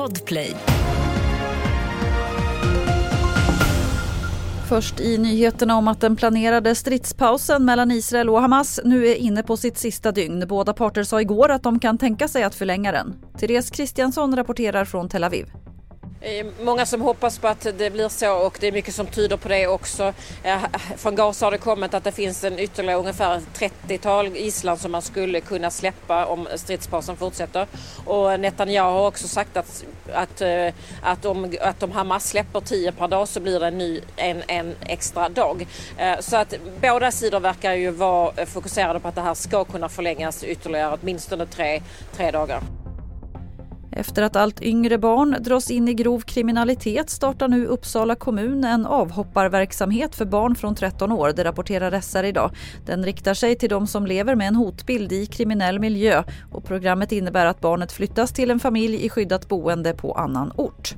Podplay. Först i nyheterna om att den planerade stridspausen mellan Israel och Hamas nu är inne på sitt sista dygn. Båda parter sa igår att de kan tänka sig att förlänga den. Therese Kristiansson rapporterar från Tel Aviv. Eh, många som hoppas på att det blir så och det är mycket som tyder på det också. Eh, från Gaza har det kommit att det finns en ytterligare ungefär 30-tal gisslan som man skulle kunna släppa om stridspausen fortsätter. Och Netanyahu har också sagt att, att, eh, att, om, att om Hamas släpper 10 per dag så blir det en, ny, en, en extra dag. Så att båda sidor verkar ju vara fokuserade på att det här ska kunna förlängas ytterligare åtminstone tre, tre dagar. Efter att allt yngre barn dras in i grov kriminalitet startar nu Uppsala kommun en avhopparverksamhet för barn från 13 år. Det rapporterar SR idag. Den riktar sig till de som lever med en hotbild i kriminell miljö och programmet innebär att barnet flyttas till en familj i skyddat boende på annan ort.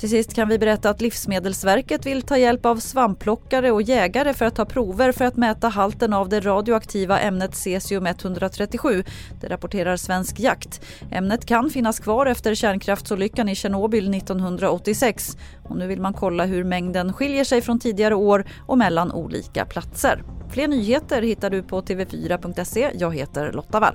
Till sist kan vi berätta att Livsmedelsverket vill ta hjälp av svampplockare och jägare för att ta prover för att mäta halten av det radioaktiva ämnet cesium-137. Det rapporterar Svensk Jakt. Ämnet kan finnas kvar efter kärnkraftsolyckan i Tjernobyl 1986. Och nu vill man kolla hur mängden skiljer sig från tidigare år och mellan olika platser. Fler nyheter hittar du på tv4.se. Jag heter Lotta Wall.